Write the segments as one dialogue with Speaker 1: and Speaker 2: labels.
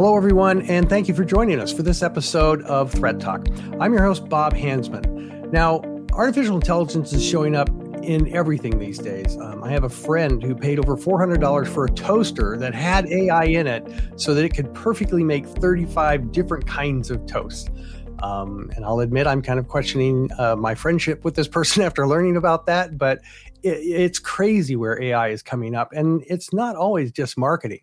Speaker 1: Hello, everyone, and thank you for joining us for this episode of ThreatTalk. I'm your host, Bob Hansmann. Now, artificial intelligence is showing up in everything these days. Um, I have a friend who paid over $400 for a toaster that had AI in it so that it could perfectly make 35 different kinds of toast. Um, and I'll admit I'm kind of questioning uh, my friendship with this person after learning about that, but it, it's crazy where AI is coming up, and it's not always just marketing.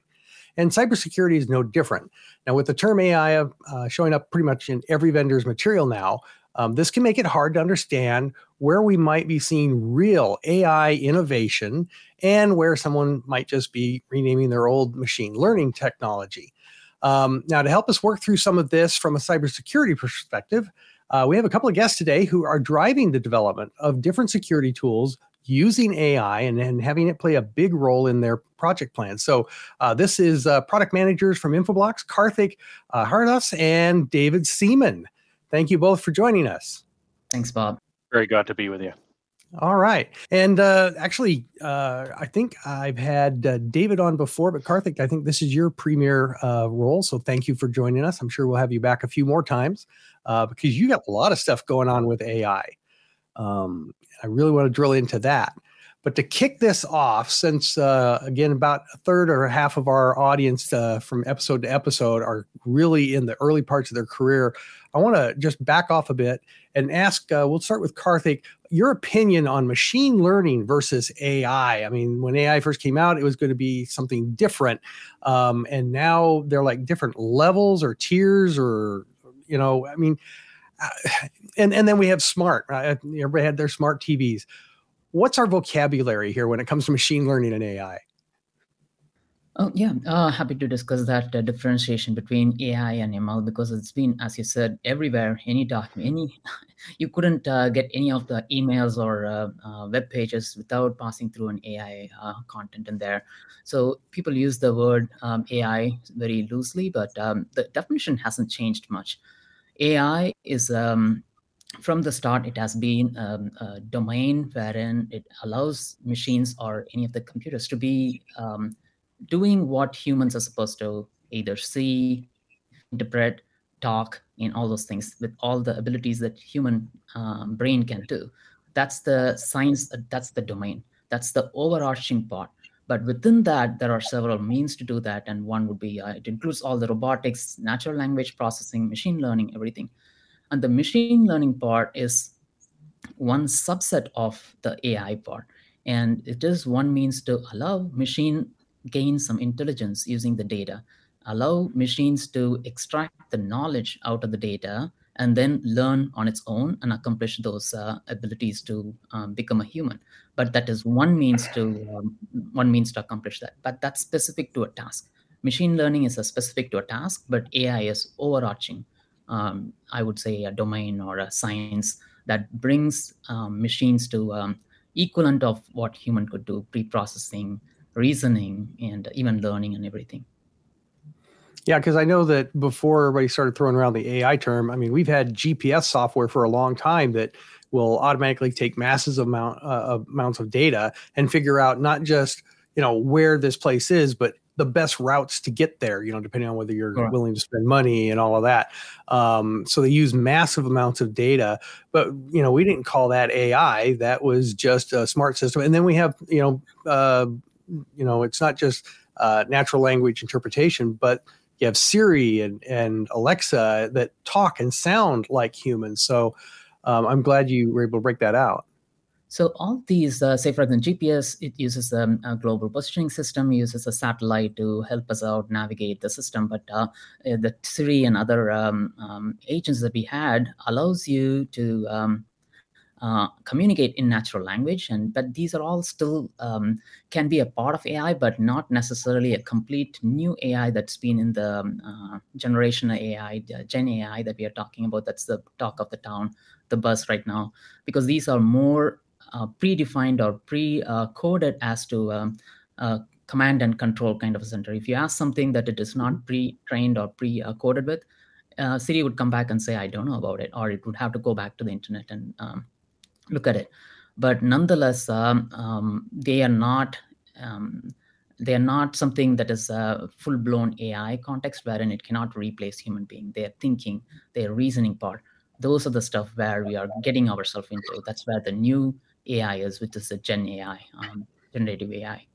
Speaker 1: And cybersecurity is no different. Now, with the term AI uh, showing up pretty much in every vendor's material now, um, this can make it hard to understand where we might be seeing real AI innovation and where someone might just be renaming their old machine learning technology. Um, now, to help us work through some of this from a cybersecurity perspective, uh, we have a couple of guests today who are driving the development of different security tools using AI and, and having it play a big role in their project plans. So, uh, this is uh, product managers from Infoblox, Karthik uh, Haridoss and David Seeman. Thank you both for joining us.
Speaker 2: Thanks, Bob.
Speaker 3: Very glad to be with you.
Speaker 1: All right. And uh, actually, uh, I think I've had uh, David on before, but Karthik, I think this is your premier uh, role. So thank you for joining us. I'm sure we'll have you back a few more times uh, because you got a lot of stuff going on with AI. Um, I really want to drill into that. But to kick this off, since uh, again, about a third or half of our audience uh, from episode to episode are really in the early parts of their career, I want to just back off a bit and ask. Uh, we'll start with Karthik. Your opinion on machine learning versus AI. I mean, when AI first came out, it was going to be something different, um, and now they're like different levels or tiers, or you know, I mean, and and then we have smart. Right? Everybody had their smart TVs what's our vocabulary here when it comes to machine learning and AI?
Speaker 2: Oh yeah, uh, happy to discuss that uh, differentiation between AI and ML because it's been, as you said, everywhere. Any document, any you couldn't uh, get any of the emails or uh, uh, web pages without passing through an AI uh, content in there. So people use the word um, AI very loosely, but um, the definition hasn't changed much. AI is um, from the start, it has been um, a domain wherein it allows machines or any of the computers to be um, doing what humans are supposed to either see, interpret, talk, and all those things with all the abilities that human um, brain can do. That's the science. That's the domain. That's the overarching part. But within that, there are several means to do that, and one would be uh, it includes all the robotics, natural language processing, machine learning, everything. And the machine learning part is one subset of the AI part. And it is one means to allow machine gain some intelligence using the data, allow machines to extract the knowledge out of the data and then learn on its own and accomplish those uh, abilities to um, become a human. But that is one means to um, one means to accomplish that. But that's specific to a task. Machine learning is a specific to a task but ai is overarching um, I would say, a domain or a science that brings um, machines to um, equivalent of what human could do, pre-processing, reasoning, and even learning and everything.
Speaker 1: Yeah, because I know that before everybody started throwing around the AI term, I mean, we've had GPS software for a long time that will automatically take massive amount uh, amounts of data and figure out not just you know where this place is, but the best routes to get there, you know, depending on whether you're right. willing to spend money and all of that. Um, so they use massive amounts of data, but you know, we didn't call that AI. That was just a smart system. And then we have, you know, uh, you know, it's not just uh, natural language interpretation, but you have Siri and and Alexa that talk and sound like humans. So um, I'm glad you were able to break that out.
Speaker 2: So all these, uh, say for example, GPS, it uses um, a global positioning system, uses a satellite to help us out navigate the system. But uh, uh, the Siri and other um, um, agents that we had allows you to um, uh, communicate in natural language. And but these are all still um, can be a part of AI, but not necessarily a complete new AI that's been in the um, uh, generation AI, Gen AI that we are talking about. That's the talk of the town, the buzz right now, because these are more uh, predefined or pre-coded as to um, uh, command and control kind of a center. If you ask something that it is not mm-hmm. pre-trained or pre-coded with, uh, Siri would come back and say, I don't know about it, or it would have to go back to the internet and um, look at it. But nonetheless, um, um, they are not um, they are not something that is a full blown AI context wherein it cannot replace human being. Their thinking, their reasoning part. Those are the stuff where we are getting ourselves into. That's where the new AI is, which is the Gen AI, um, generative AI.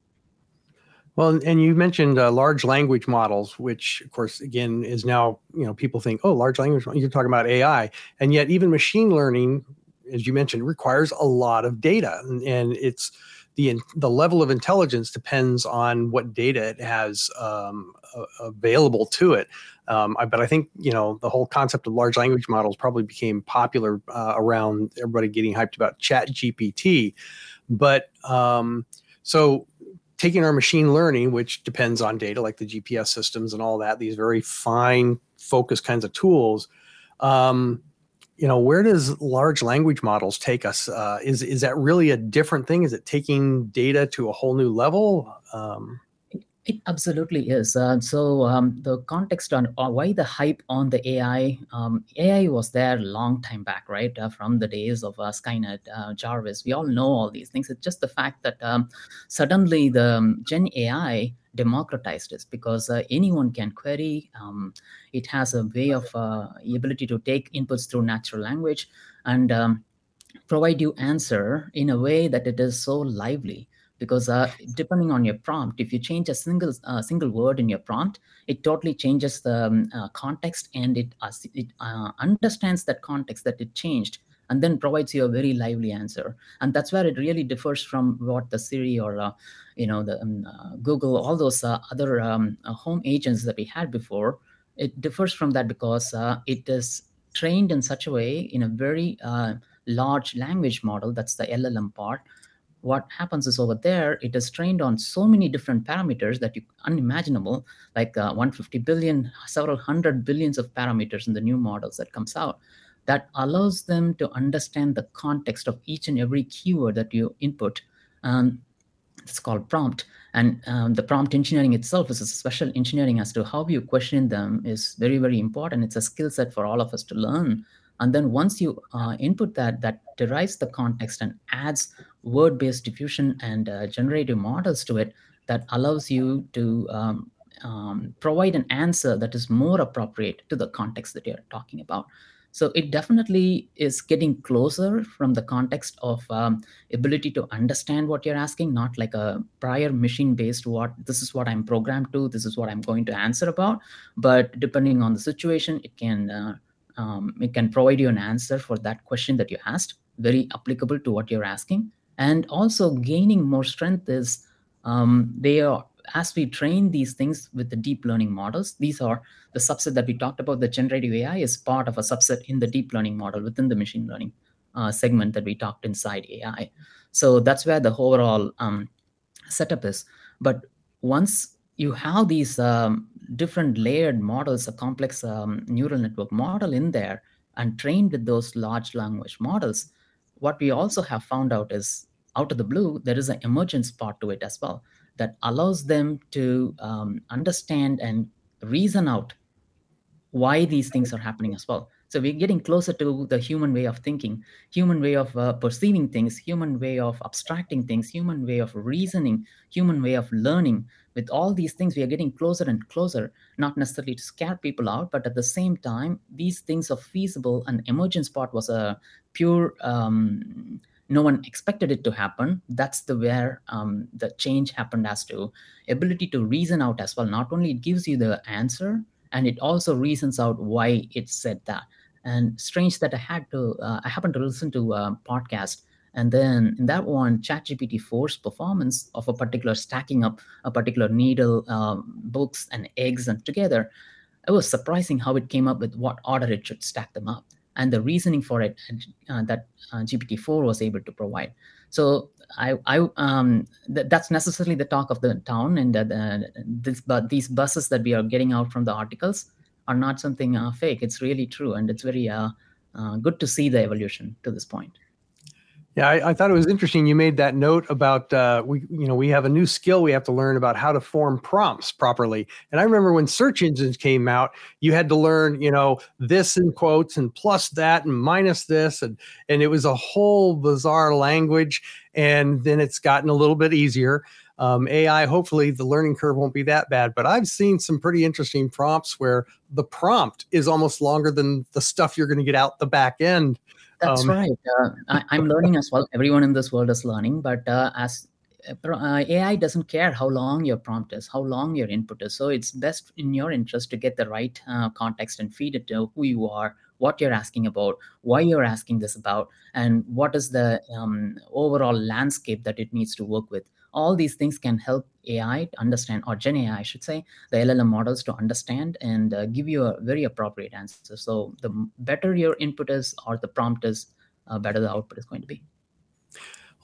Speaker 1: Well, and you mentioned uh, large language models, which, of course, again, is now you know people think, oh, large language. You're talking about AI, and yet even machine learning, as you mentioned, requires a lot of data, and, and it's the the level of intelligence depends on what data it has um, available to it. Um, I, but I think you know the whole concept of large language models probably became popular uh, around everybody getting hyped about Chat GPT. But um, so taking our machine learning, which depends on data like the GPS systems and all that, these very fine focused kinds of tools. Um, you know, where does large language models take us? Uh, is is that really a different thing? Is it taking data to a whole new level? Um,
Speaker 2: it absolutely is. Uh, so um, the context on uh, why the hype on the AI, um, AI was there a long time back, right? Uh, from the days of uh, Skynet, uh, Jarvis. We all know all these things. It's just the fact that um, suddenly the um, Gen AI democratized this because uh, anyone can query. Um, it has a way of ability to take inputs through natural language and um, provide you answer in a way that it is so lively because uh, depending on your prompt, if you change a single uh, single word in your prompt, it totally changes the um, uh, context and it uh, it uh, understands that context that it changed and then provides you a very lively answer. And that's where it really differs from what the Siri or uh, you know the um, Google, all those other um, home agents that we had before. It differs from that because it is trained in such a way in a very large language model. That's the LLM part what happens is over there, it is trained on so many different parameters that you unimaginable, like uh, 150 billion, several hundred billions of parameters in the new models that comes out that allows them to understand the context of each and every keyword that you input. Um, it's called prompt. And um, the prompt engineering itself is a special engineering as to how you question them is very, very important. It's a skill set for all of us to learn and then once you uh, input that, that derives the context and adds word-based diffusion and uh, generative models to it that allows you to um, um, provide an answer that is more appropriate to the context that you're talking about. So it definitely is getting closer from the context of um, ability to understand what you're asking, not like a prior machine-based what this is what I'm programmed to, this is what I'm going to answer about. But depending on the situation, it can uh, um, it can provide you an answer for that question that you asked, very applicable to what you're asking. And also gaining more strength is um, they are as we train these things with the deep learning models, these are the subset that we talked about. The generative AI is part of a subset in the deep learning model within the machine learning uh, segment that we talked inside AI. So that's where the overall um, setup is. But once you have these um, different layered models, a complex um, neural network model in there, and trained with those large language models, what we also have found out is out of the blue, there is an emergence part to it as well that allows them to um, understand and reason out why these things are happening as well. So we're getting closer to the human way of thinking, human way of uh, perceiving things, human way of abstracting things, human way of reasoning, human way of learning. With all these things, we are getting closer and closer, not necessarily to scare people out, but at the same time, these things are feasible. And emergence part was a pure, um, no one expected it to happen. That's the where um, the change happened as to ability to reason out as well. Not only it gives you the answer, and it also reasons out why it said that and strange that I had to uh, I happened to listen to a podcast and then in that one ChatGPT 4's performance of a particular stacking up a particular needle um, books and eggs and together it was surprising how it came up with what order it should stack them up and the reasoning for it uh, that uh, GPT-4 was able to provide. So I, I um, th- that's necessarily the talk of the town, and uh, this, but these buses that we are getting out from the articles are not something uh, fake. It's really true, and it's very uh, uh, good to see the evolution to this point.
Speaker 1: Yeah, I, I, thought it was interesting. You made that note about uh, we, you know, we have a new skill we have to learn about how to form prompts properly. And I remember when search engines came out, you had to learn, you know, this in quotes and plus that and minus this, and and it was a whole bizarre language. And then it's gotten a little bit easier. um, AI, hopefully the learning curve won't be that bad. But I've seen some pretty interesting prompts where the prompt is almost longer than the stuff you're going to get out the back end.
Speaker 2: That's um, right. Uh, I, am learning as well. Everyone in this world is learning, but uh, as uh, AI doesn't care how long your prompt is, how long your input is. So it's best in your interest to get the right uh, context and feed it to who you are, what you're asking about, why you're asking this about, and what is the um, overall landscape that it needs to work with. All these things can help AI understand, or Gen AI, I should say, the LLM models to understand and uh, give you a very appropriate answer. So the better your input is or the prompt is, uh, better the output is going to be.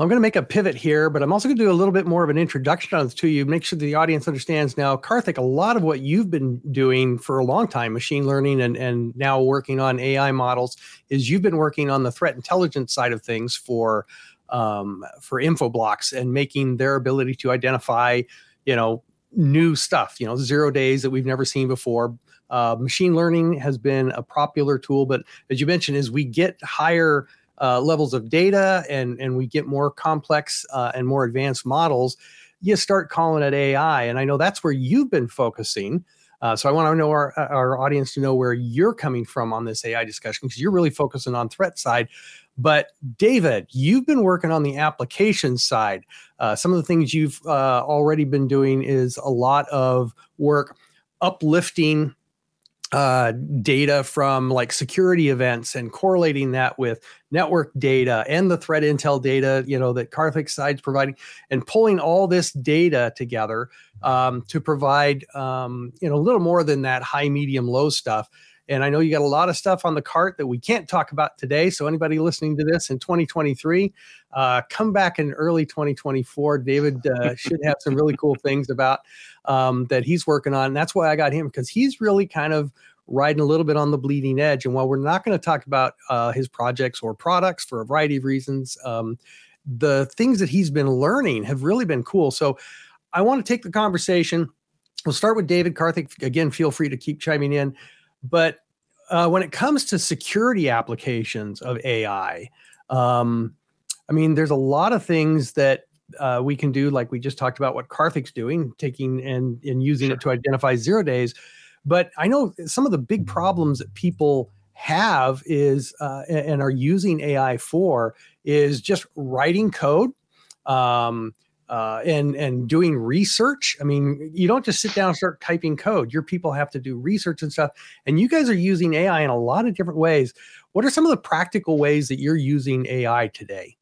Speaker 1: I'm going to make a pivot here, but I'm also going to do a little bit more of an introduction to you, make sure the audience understands now, Karthik, a lot of what you've been doing for a long time, machine learning and, and now working on AI models, is you've been working on the threat intelligence side of things for um, for Infoblox and making their ability to identify, you know, new stuff, you know, zero days that we've never seen before. Uh, machine learning has been a popular tool, but as you mentioned, as we get higher uh, levels of data and and we get more complex uh, and more advanced models, you start calling it AI. And I know that's where you've been focusing. Uh, so I want to know our our audience to know where you're coming from on this AI discussion because you're really focusing on threat side. But David, you've been working on the application side. Uh, some of the things you've uh, already been doing is a lot of work uplifting uh, data from like security events and correlating that with network data and the threat intel data, you know, that Karthik side's providing, and pulling all this data together um, to provide, um, you know, a little more than that high, medium, low stuff. And I know you got a lot of stuff on the cart that we can't talk about today. So anybody listening to this in 2023, uh, come back in early 2024. David uh, should have some really cool things about um, that he's working on. And that's why I got him because he's really kind of riding a little bit on the bleeding edge. And while we're not going to talk about uh, his projects or products for a variety of reasons, um, the things that he's been learning have really been cool. So I want to take the conversation. We'll start with David Karthik. Again, feel free to keep chiming in. But uh, when it comes to security applications of AI, um, I mean, there's a lot of things that uh, we can do, like we just talked about what Karthik's doing, taking and, and using sure. it to identify zero days. But I know some of the big problems that people have is uh, and are using AI for is just writing code. Um, uh, and and doing research. I mean, you don't just sit down and start typing code. Your people have to do research and stuff. And you guys are using AI in a lot of different ways. What are some of the practical ways that you're using AI today?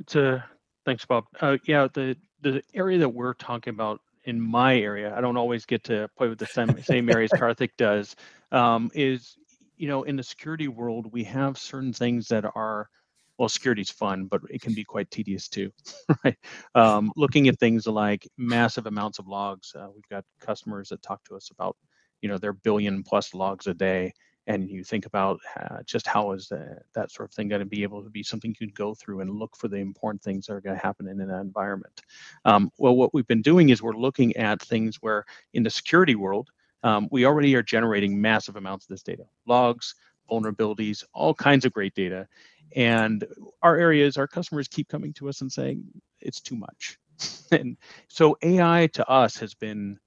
Speaker 3: It's a thanks, Bob. Uh, yeah, the the area that we're talking about in my area, I don't always get to play with the same same areas Karthik does. Um, is you know, in the security world, we have certain things that are well, security's fun, but it can be quite tedious too, right? Um, looking at things like massive amounts of logs. Uh, we've got customers that talk to us about, you know, their billion plus logs a day, and you think about uh, just how is that, that sort of thing going to be able to be something you can go through and look for the important things that are going to happen in an environment. Um, well, what we've been doing is we're looking at things where in the security world, um, we already are generating massive amounts of this data, logs, vulnerabilities, all kinds of great data. And our areas, our customers keep coming to us and saying it's too much. and so AI to us has been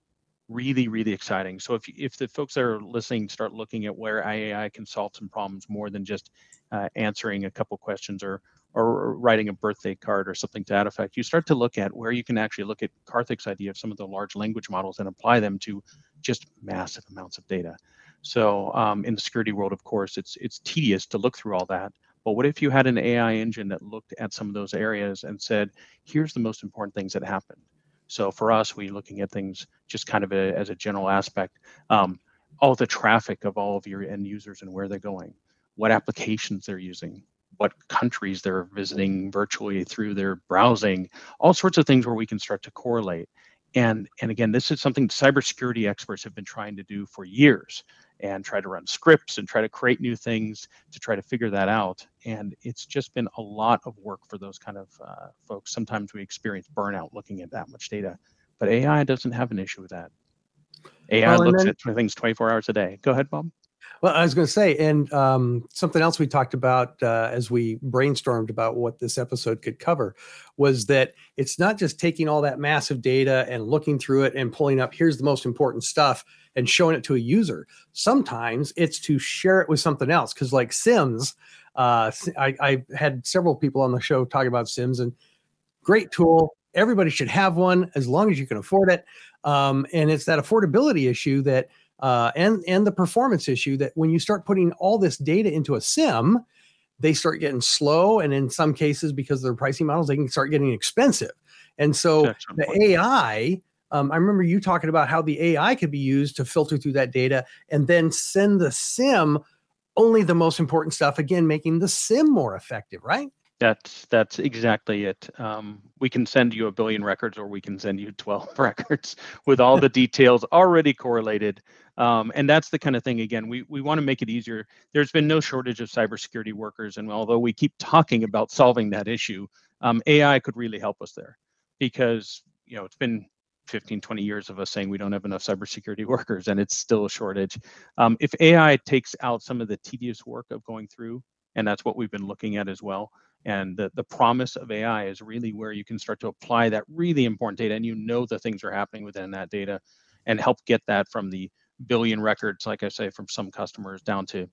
Speaker 3: really, really exciting. So if if the folks that are listening start looking at where AI can solve some problems more than just uh, answering a couple questions or or writing a birthday card or something to that effect, you start to look at where you can actually look at Karthik's idea of some of the large language models and apply them to just massive amounts of data. So um, in the security world, of course, it's it's tedious to look through all that. But what if you had an AI engine that looked at some of those areas and said, here's the most important things that happened. So for us, we're looking at things just kind of a, as a general aspect. Um, all the traffic of all of your end users and where they're going, what applications they're using, what countries they're visiting virtually through their browsing, all sorts of things where we can start to correlate. And, and again, this is something cybersecurity experts have been trying to do for years and try to run scripts and try to create new things to try to figure that out. And it's just been a lot of work for those kind of uh, folks. Sometimes we experience burnout looking at that much data, but AI doesn't have an issue with that. AI well, looks then, at things 24 hours a day. Go ahead, Bob.
Speaker 1: Well, I was going to say, and um, something else we talked about uh, as we brainstormed about what this episode could cover was that it's not just taking all that massive data and looking through it and pulling up, here's the most important stuff and showing it to a user. Sometimes it's to share it with something else. Because, like SIEMs, uh, I, I had several people on the show talking about SIEMs and great tool. Everybody should have one as long as you can afford it. Um, and it's that affordability issue that uh, and and the performance issue that when you start putting all this data into a SIEM, they start getting slow, and in some cases, because of their pricing models, they can start getting expensive. And so the AI, um, I remember you talking about how the AI could be used to filter through that data and then send the SIEM only the most important stuff. Again, making the SIEM more effective, right?
Speaker 3: That's that's exactly it. Um, we can send you a billion records, or we can send you 12 records with all the details already correlated. Um, and that's the kind of thing. Again, we we want to make it easier. There's been no shortage of cybersecurity workers, and although we keep talking about solving that issue, um, AI could really help us there, because you know it's been 15, 20 years of us saying we don't have enough cybersecurity workers, and it's still a shortage. Um, if AI takes out some of the tedious work of going through, and that's what we've been looking at as well and the, the promise of AI is really where you can start to apply that really important data and you know the things are happening within that data and help get that from the billion records, like I say, from some customers down to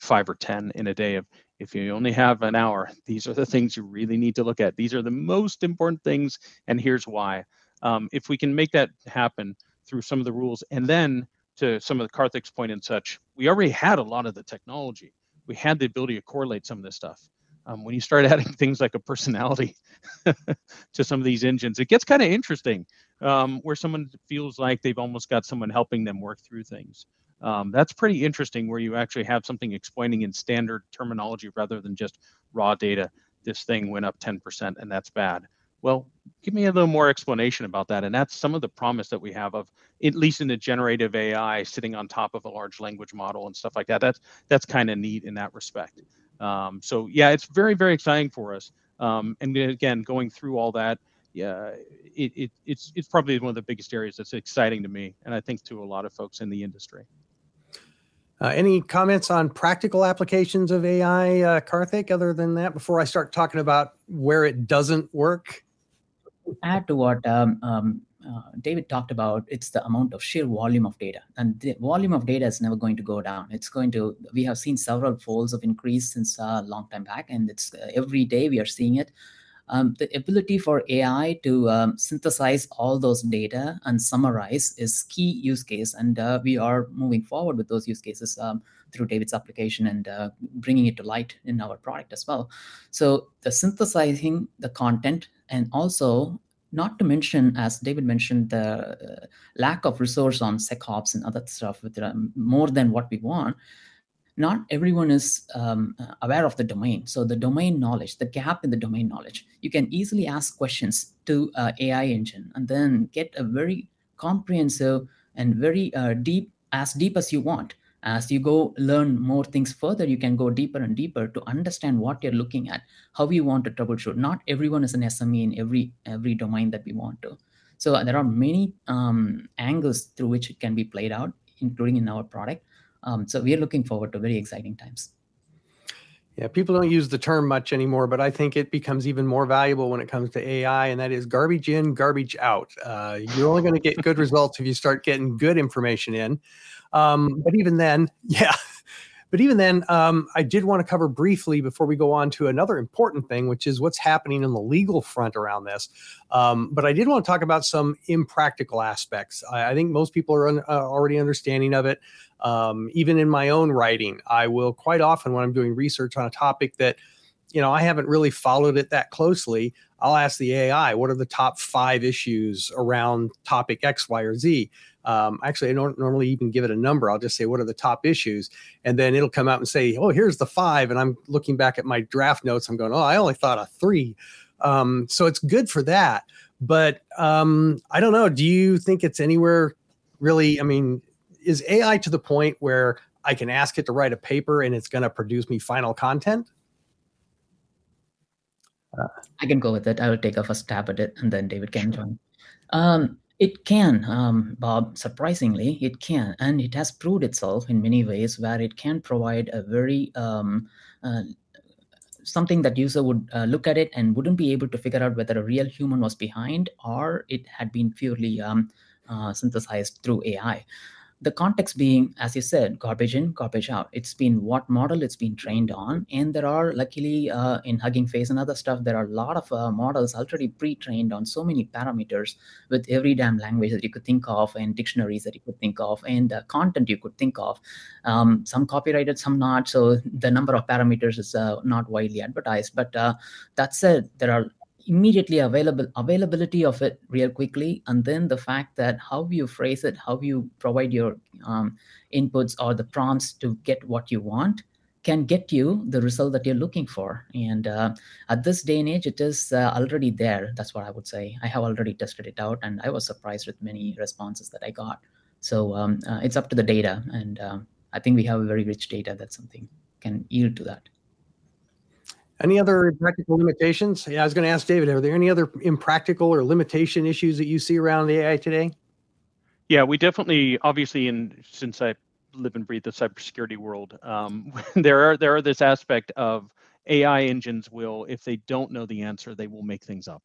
Speaker 3: five or 10 in a day of if you only have an hour, these are the things you really need to look at. These are the most important things, and here's why. Um, if we can make that happen through some of the rules, and then to some of the Karthik's point and such, we already had a lot of the technology. We had the ability to correlate some of this stuff um, when you start adding things like a personality to some of these engines, it gets kind of interesting um, where someone feels like they've almost got someone helping them work through things. Um, that's pretty interesting where you actually have something explaining in standard terminology rather than just raw data. This thing went up 10% and that's bad. Well, give me a little more explanation about that. And that's some of the promise that we have of, at least in the generative AI, sitting on top of a large language model and stuff like that. That's that's kind of neat in that respect. Um, so yeah, it's very very exciting for us. Um, and again, going through all that, yeah, it, it, it's it's probably one of the biggest areas that's exciting to me, and I think to a lot of folks in the industry.
Speaker 1: Uh, any comments on practical applications of AI, uh, Karthik? Other than that, before I start talking about where it doesn't work.
Speaker 2: Add to what um, um, uh, David talked about, it's the amount of sheer volume of data. And the volume of data is never going to go down. It's going to, we have seen several folds of increase since a long time back, and it's uh, every day we are seeing it. Um, the ability for AI to um, synthesize all those data and summarize is key use case, and uh, we are moving forward with those use cases um, through David's application and uh, bringing it to light in our product as well. So the synthesizing the content and also not to mention, as David mentioned, the uh, lack of resource on SecOps and other stuff with um, more than what we want. Not everyone is um, aware of the domain. So the domain knowledge, the gap in the domain knowledge, you can easily ask questions to uh, AI engine and then get a very comprehensive and very uh, deep, as deep as you want as you go learn more things further you can go deeper and deeper to understand what you're looking at how you want to troubleshoot. Not everyone is an sme in every every domain that we want to. So uh, there are many um, angles through which it can be played out including in our product. Um, so we are looking forward to very exciting times
Speaker 1: yeah, people don't use the term much anymore, but I think it becomes even more valuable when it comes to AI, and that is garbage in, garbage out. Uh, you're only going to get good results if you start getting good information in. Um, but even then, yeah. But even then, um, I did want to cover briefly before we go on to another important thing, which is what's happening in the legal front around this. Um, but I did want to talk about some impractical aspects. I, I think most people are un, uh, already understanding of it. Um, even in my own writing, I will quite often, when I'm doing research on a topic that you know, I haven't really followed it that closely. I'll ask the AI, what are the top five issues around topic X, Y, or Z? Um, actually, I don't normally even give it a number. I'll just say, what are the top issues? And then it'll come out and say, oh, here's the five. And I'm looking back at my draft notes. I'm going, oh, I only thought of three. Um, so it's good for that. But um, I don't know. Do you think it's anywhere really? I mean, is AI to the point where I can ask it to write a paper and it's going to produce me final content?
Speaker 2: Uh, I can go with it. I will take a first stab at it, and then David can join. Um, It can, um, Bob. Surprisingly, it can, and it has proved itself in many ways where it can provide a very um, uh, something that user would uh, look at it and wouldn't be able to figure out whether a real human was behind or it had been purely um, uh, synthesized through AI the context being as you said garbage in garbage out. It's been what model it's been trained on. And there are luckily uh, in hugging face and other stuff there are a lot of uh, models already pre-trained on so many parameters with every damn language that you could think of and dictionaries that you could think of and uh, content you could think of. Um, some copyrighted some not. So the number of parameters is uh, not widely advertised. But uh, that said there are immediately available availability of it real quickly and then the fact that how you phrase it how you provide your um, inputs or the prompts to get what you want can get you the result that you're looking for. And uh, at this day and age it is uh, already there. That's what i would say. I have already tested it out and i was surprised with many responses that i got. So um, uh, it's up to the data and um, i think we have a very rich data that something can yield to that
Speaker 1: any other practical limitations? Yeah, I was going to ask David, are there any other impractical or limitation issues that you see around the AI today?
Speaker 3: Yeah, we definitely, obviously, in since I live and breathe the cybersecurity world, um, there are there are this aspect of AI engines will, if they don't know the answer, they will make things up.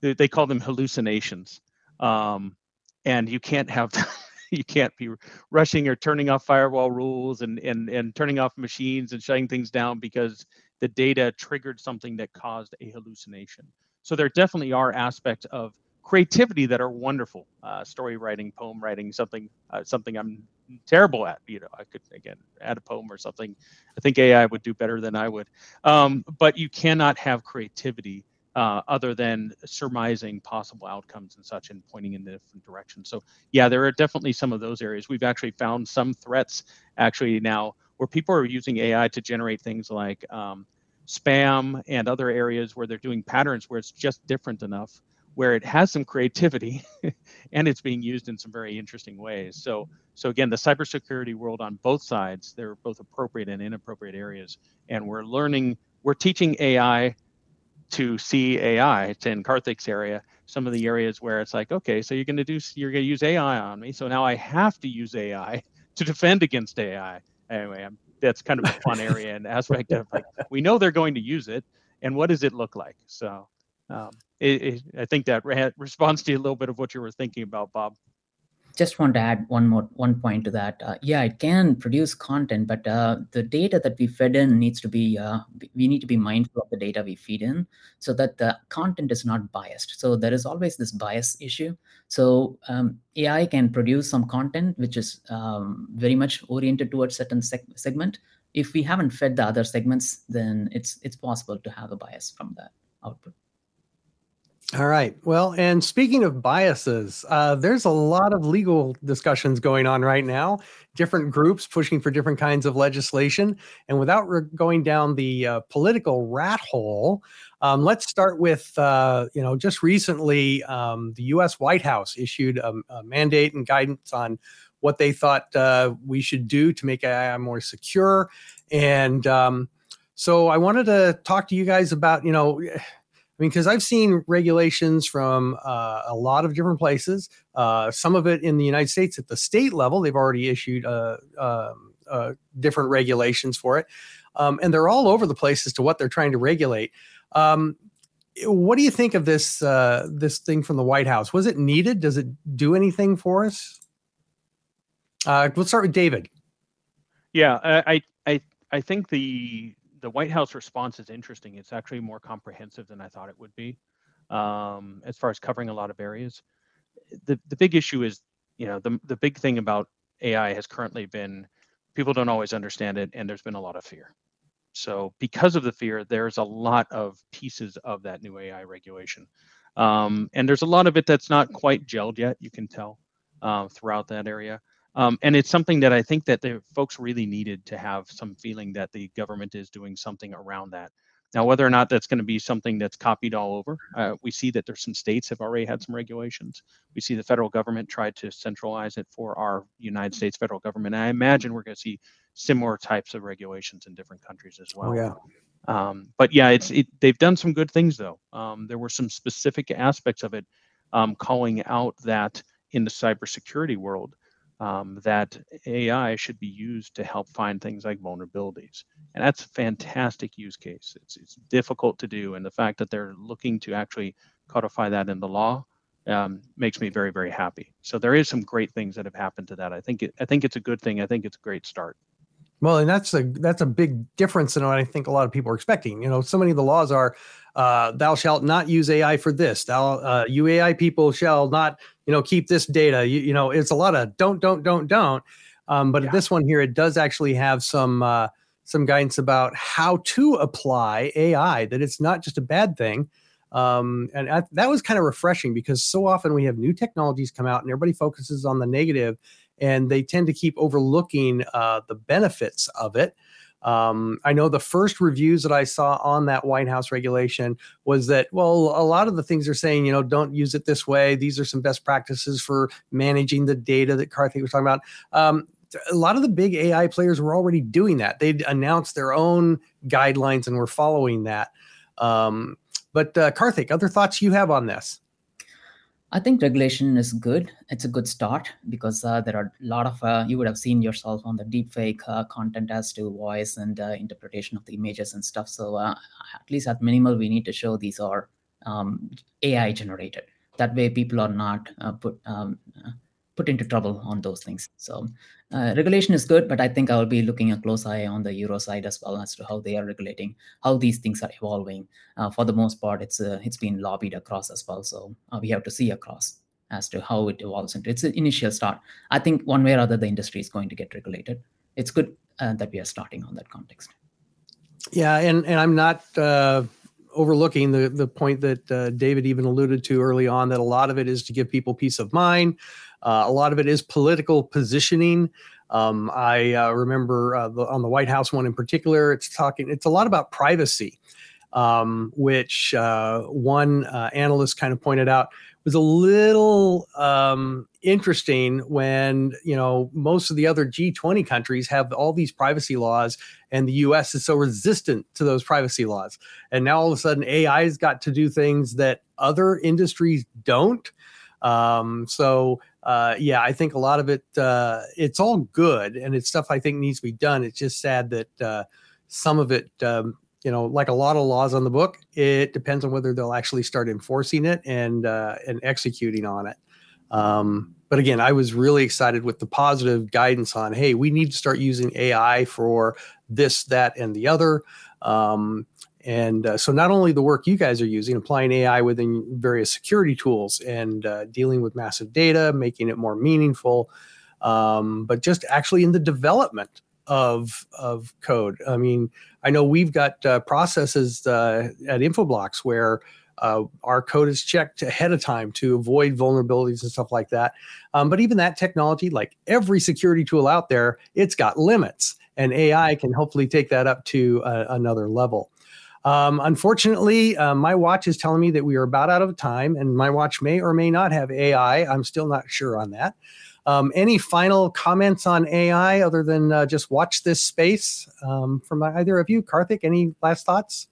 Speaker 3: they, they call them hallucinations, um, and you can't have. you can't be rushing or turning off firewall rules and and and turning off machines and shutting things down because the data triggered something that caused a hallucination. So there definitely are aspects of creativity that are wonderful. Uh, story writing, poem writing, something uh, something I'm terrible at. You know, I could again add a poem or something. I think AI would do better than I would. Um, but you cannot have creativity uh, other than surmising possible outcomes and such and pointing in different directions. So yeah, there are definitely some of those areas. We've actually found some threats actually now where people are using AI to generate things like um, spam and other areas where they're doing patterns where it's just different enough where it has some creativity and it's being used in some very interesting ways. So, so again, the cybersecurity world on both sides, they're both appropriate and inappropriate areas. And we're learning, we're teaching AI to see AI. It's in Karthik's area, some of the areas where it's like, okay, so you're going to do, you're going to use AI on me. So now I have to use AI to defend against AI anyway, I'm, that's kind of a fun area and aspect of like we know they're going to use it, and what does it look like? So, um, it, it, I think that re- responds to a little bit of what you were thinking about, Bob
Speaker 2: just want to add one more one point to that. Uh, yeah, it can produce content, but uh, the data that we fed in needs to be uh, we need to be mindful of the data we feed in so that the content is not biased. So there is always this bias issue. So um, AI can produce some content which is um, very much oriented towards certain seg- segment. If we haven't fed the other segments, then it's it's possible to have a bias from that output.
Speaker 1: All right. Well, and speaking of biases, uh, there's a lot of legal discussions going on right now. Different groups pushing for different kinds of legislation. And without re- going down the uh, political rat hole, um, let's start with uh, you know just recently um, the U.S. White House issued a, a, mandate and guidance on what they thought uh, we should do to make AI more secure. And um, so I wanted to talk to you guys about you know I mean, because I've seen regulations from uh, a lot of different places. Uh, some of it in the United States at the state level, they've already issued uh, um, uh different regulations for it, um, and they're all over the place as to what they're trying to regulate. Um, what do you think of this uh, this thing from the White House? Was it needed? Does it do anything for us? Uh, let's start with David.
Speaker 3: Yeah, I I I think the the White House response is interesting. It's actually more comprehensive than I thought it would be, um, as far as covering a lot of areas. The the big issue is, you know, the the big thing about AI has currently been people don't always understand it, and there's been a lot of fear. So because of the fear, there's a lot of pieces of that new AI regulation, um, and there's a lot of it that's not quite gelled yet. You can tell uh, throughout that area. Um, and it's something that I think that the folks really needed to have some feeling that the government is doing something around that. Now, whether or not that's going to be something that's copied all over, uh, we see that there's some states have already had some regulations. We see the federal government tried to centralize it for our United States federal government. And I imagine we're going to see similar types of regulations in different countries as well.
Speaker 1: Oh, yeah.
Speaker 3: Um, but yeah, it's it, they've done some good things though. Um, there were some specific aspects of it um, calling out that in the cybersecurity world, um, that AI should be used to help find things like vulnerabilities. And that's a fantastic use case. It's, it's difficult to do. And the fact that they're looking to actually codify that in the law um, makes me very, very happy. So there is some great things that have happened to that. I think it, I think it's a good thing. I think it's a great start.
Speaker 1: Well, and that's a that's a big difference in what I think a lot of people are expecting. You know, so many of the laws are, uh, "Thou shalt not use AI for this." Thou, uh, you AI people shall not, you know, keep this data. You, you know, it's a lot of don't, don't, don't, don't. Um, but yeah. this one here, it does actually have some uh, some guidance about how to apply AI. That it's not just a bad thing. Um, and I, that was kind of refreshing because so often we have new technologies come out and everybody focuses on the negative and they tend to keep overlooking uh, the benefits of it. Um, I know the first reviews that I saw on that White House regulation was that, well, a lot of the things they're saying, you know, don't use it this way. These are some best practices for managing the data that Karthik was talking about. Um, a lot of the big AI players were already doing that. They'd announced their own guidelines and were following that. Um, but uh, Karthik, other thoughts you have on this?
Speaker 2: I think regulation is good. It's a good start because uh, there are a lot of uh, you would have seen yourself on the deepfake uh, content as to voice and uh, interpretation of the images and stuff. So uh, at least at minimal, we need to show these are um, AI generated. That way, people are not uh, put um, put into trouble on those things. So uh, regulation is good, but I think I'll be looking a close eye on the Euro side as well as to how they are regulating, how these things are evolving. Uh, for the most part, it's uh, it's been lobbied across as well, so uh, we have to see across as to how it evolves. into it's an initial start. I think one way or other, the industry is going to get regulated. It's good uh, that we are starting on that context.
Speaker 1: Yeah, and and I'm not uh, overlooking the the point that uh, David even alluded to early on that a lot of it is to give people peace of mind. Uh, a lot of it is political positioning. Um, I uh, remember uh, the, on the White House one in particular, it's talking. It's a lot about privacy, um, which uh, one uh, analyst kind of pointed out was a little um, interesting when you know most of the other G20 countries have all these privacy laws, and the U.S. is so resistant to those privacy laws. And now all of a sudden, AI's got to do things that other industries don't. Um, so uh, yeah, I think a lot of it, uh, it's all good and it's stuff I think needs to be done. It's just sad that uh, some of it, um, you know, like a lot of laws on the book, it depends on whether they'll actually start enforcing it and uh, and executing on it. Um, but again, I was really excited with the positive guidance on, hey, we need to start using AI for this, that, and the other. Um, and uh, so, not only the work you guys are using, applying AI within various security tools and uh, dealing with massive data, making it more meaningful, um, but just actually in the development of of code. I mean, I know we've got uh, processes uh, at Infoblox where uh, our code is checked ahead of time to avoid vulnerabilities and stuff like that. Um, but even that technology, like every security tool out there, it's got limits, and AI can hopefully take that up to uh, another level. Um, unfortunately, uh, my watch is telling me that we are about out of time, and my watch may or may not have AI. I'm still not sure on that. Um, any final comments on AI other than uh, just watch this space um, from either of you? Karthik, any last thoughts?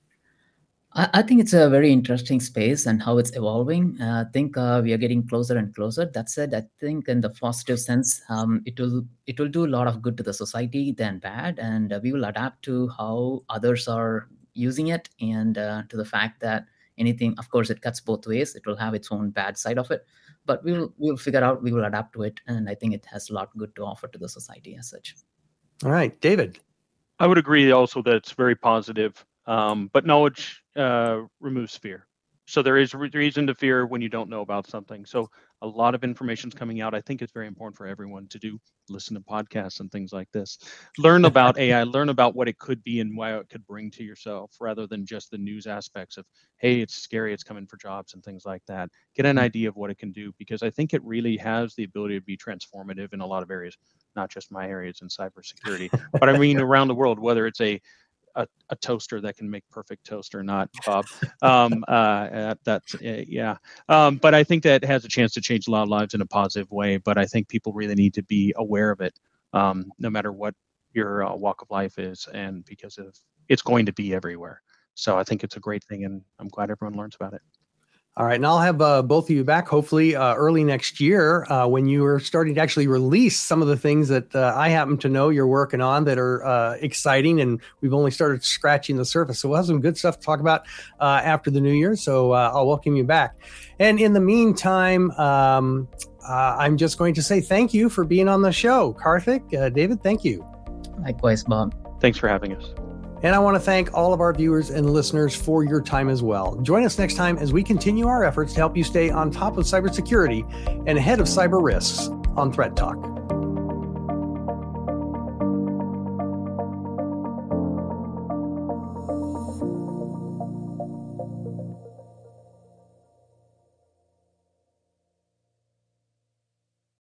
Speaker 2: I, think it's a very interesting space and how it's evolving. Uh, I think uh, we are getting closer and closer. That said, I think in the positive sense, um, it will it will do a lot of good to the society than bad, and uh, we will adapt to how others are using it and uh, to the fact that anything of course it cuts both ways. It will have its own bad side of it but we'll we'll figure out we will adapt to it and i think it has a lot good to offer to the society as such.
Speaker 1: All right david.
Speaker 3: I would agree also that it's very positive um, but knowledge uh, removes fear so there is reason to fear when you don't know about something. So a lot of information is coming out. I think it's very important for everyone to do listen to podcasts and things like this. Learn about ai learn about what it could be and why it could bring to yourself rather than just the news aspects of hey it's scary. It's coming for jobs and things like that. Get an mm-hmm. idea of what it can do because i think it really has the ability to be transformative in a lot of areas not just my areas in cybersecurity but i mean around the world whether it's a a, a, toaster that can make perfect toast or not, Bob. Um, uh, that's uh, yeah. Um, but I think that has a chance to change a lot of lives in a positive way. But I think people really need to be aware of it, um, no matter what your uh, walk of life is, and because of it's going to be everywhere. So I think it's a great thing, and I'm glad everyone learns about it.
Speaker 1: All right, and I'll have uh, both of you back hopefully uh, early next year uh, when you are starting to actually release some of the things that uh, I happen to know you're working on that are uh, exciting, and we've only started scratching the surface. So we'll have some good stuff to talk about uh, after the new year. So I'll welcome you back. And in the meantime, um, I'm just going to say thank you for being on the show, Karthik, David. Thank you.
Speaker 2: Likewise, Bob.
Speaker 3: Thanks for having us.
Speaker 1: And I want to thank all of our viewers and listeners for your time as well. Join us next time as we continue our efforts to help you stay on top of cybersecurity and ahead of cyber risks on ThreatTalk.